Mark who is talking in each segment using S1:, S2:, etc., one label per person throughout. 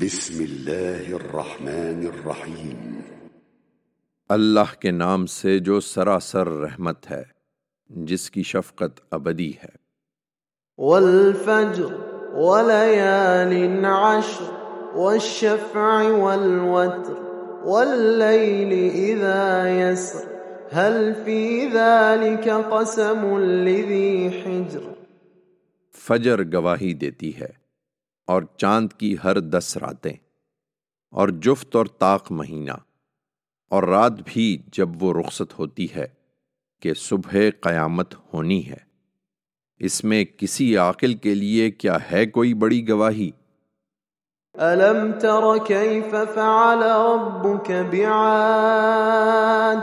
S1: بسم اللہ الرحمن الرحیم۔
S2: اللہ کے نام سے جو سراسر رحمت ہے جس کی شفقت ابدی ہے۔
S3: والفجر وليال عشر والشفع والوتر والليل إذا يسر هل في ذلك قسم لذي حجر؟
S2: فجر گواہی دیتی ہے۔ اور چاند کی ہر دس راتیں، اور جفت اور طاق مہینہ، اور رات بھی جب وہ رخصت ہوتی ہے کہ صبح قیامت ہونی ہے۔ اس میں کسی عاقل کے لیے کیا ہے کوئی بڑی گواہی؟
S3: ألم تر كيف فعل ربك بعاد؟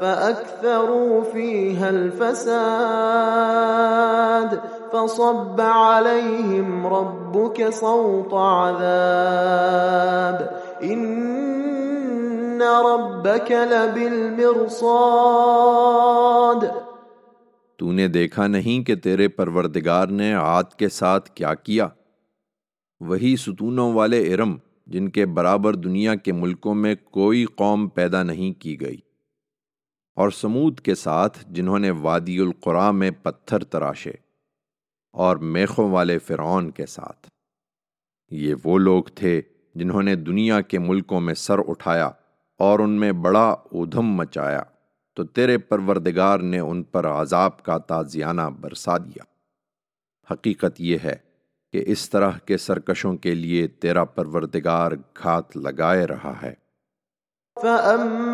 S3: فأكثروا فيها الفساد فصب عليهم ربك صوت عذاب. إن ربك لبالمرصاد.
S2: تو نے دیکھا نہیں کہ تیرے پروردگار نے عاد کے ساتھ کیا کیا؟ وہی ستونوں والے ارم جن کے برابر دنیا کے ملکوں میں کوئی قوم پیدا نہیں کی گئی۔ اور سمود کے ساتھ جنہوں نے وادی القرا میں پتھر تراشے اور میخوں والے فرعون کے ساتھ۔ یہ وہ لوگ تھے جنہوں نے دنیا کے ملکوں میں سر اٹھایا اور ان میں بڑا ادھم مچایا۔ تو تیرے پروردگار نے ان پر عذاب کا تازیانہ برسا دیا۔ حقیقت یہ ہے کہ اس طرح کے سرکشوں کے لیے تیرا پروردگار گھات لگائے رہا ہے۔
S3: فَأَمَّا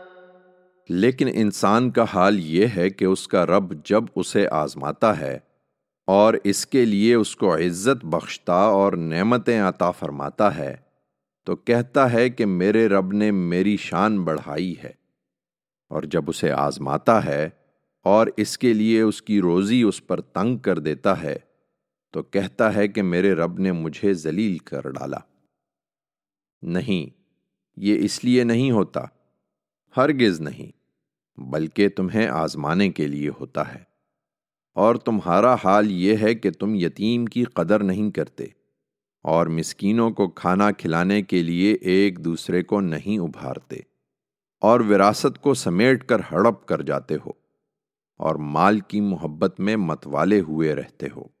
S2: لیکن انسان کا حال یہ ہے کہ اس کا رب جب اسے آزماتا ہے اور اس کے لیے اس کو عزت بخشتا اور نعمتیں عطا فرماتا ہے، تو کہتا ہے کہ میرے رب نے میری شان بڑھائی ہے۔ اور جب اسے آزماتا ہے اور اس کے لیے اس کی روزی اس پر تنگ کر دیتا ہے، تو کہتا ہے کہ میرے رب نے مجھے ذلیل کر ڈالا۔ نہیں، یہ اس لیے نہیں ہوتا، ہرگز نہیں۔ بلکہ تمہیں آزمانے کے لیے ہوتا ہے۔ اور تمہارا حال یہ ہے کہ تم یتیم کی قدر نہیں کرتے اور مسکینوں کو کھانا کھلانے کے لیے ایک دوسرے کو نہیں ابھارتے اور وراثت کو سمیٹ کر ہڑپ کر جاتے ہو اور مال کی محبت میں متوالے ہوئے رہتے ہو۔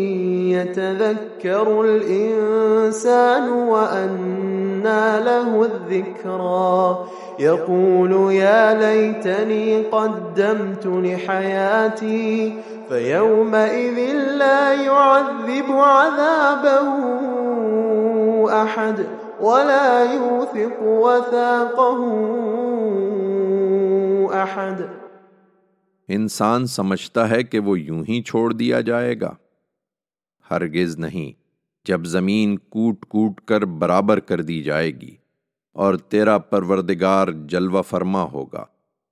S3: يتذكر الإنسان وأنى له الذكرى. يقول يا ليتني قدمت لحياتي فيومئذ لا يعذب عذابه أحد ولا يوثق وثاقه أحد.
S2: انسان سمجھتا ہے کہ وہ یوں ہی چھوڑ دیا جائے گا۔ ہرگز نہیں، جب زمین کوٹ کوٹ کر برابر کر دی جائے گی اور تیرا پروردگار جلوہ فرما ہوگا۔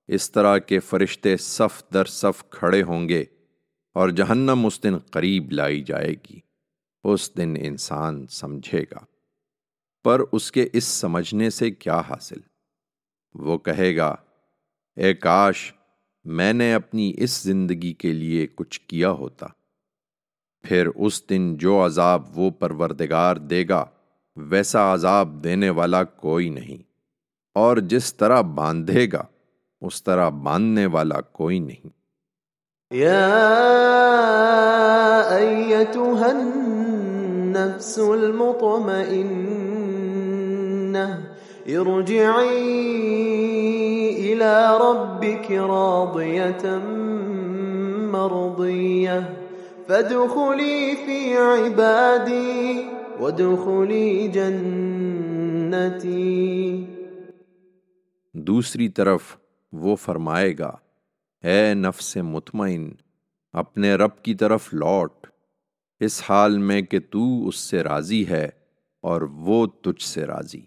S2: اس طرح کے فرشتے صف در صف کھڑے ہوں گے اور جہنم اس دن قریب لائی جائے گی۔ اس دن انسان سمجھے گا۔ پر اس کے اس سمجھنے سے کیا حاصل؟ وہ کہے گا، اے کاش، میں نے اپنی اس زندگی کے لیے کچھ کیا ہوتا۔ پھر اس دن جو عذاب وہ پروردگار دے گا، ویسا عذاب دینے والا کوئی نہیں۔ اور جس طرح باندھے گا، اس طرح باندھنے والا کوئی نہیں۔
S3: النفس ارجعي الى ربك راضية مرضية فادخلي في عبادي وادخلي جنتي
S2: دوسری طرف وہ فرمائے گا، اے نفس مطمئن، اپنے رب کی طرف لوٹ، اس حال میں کہ تو اس سے راضی ہے اور وہ تجھ سے راضی۔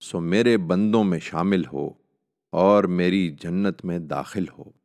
S2: سو میرے بندوں میں شامل ہو اور میری جنت میں داخل ہو۔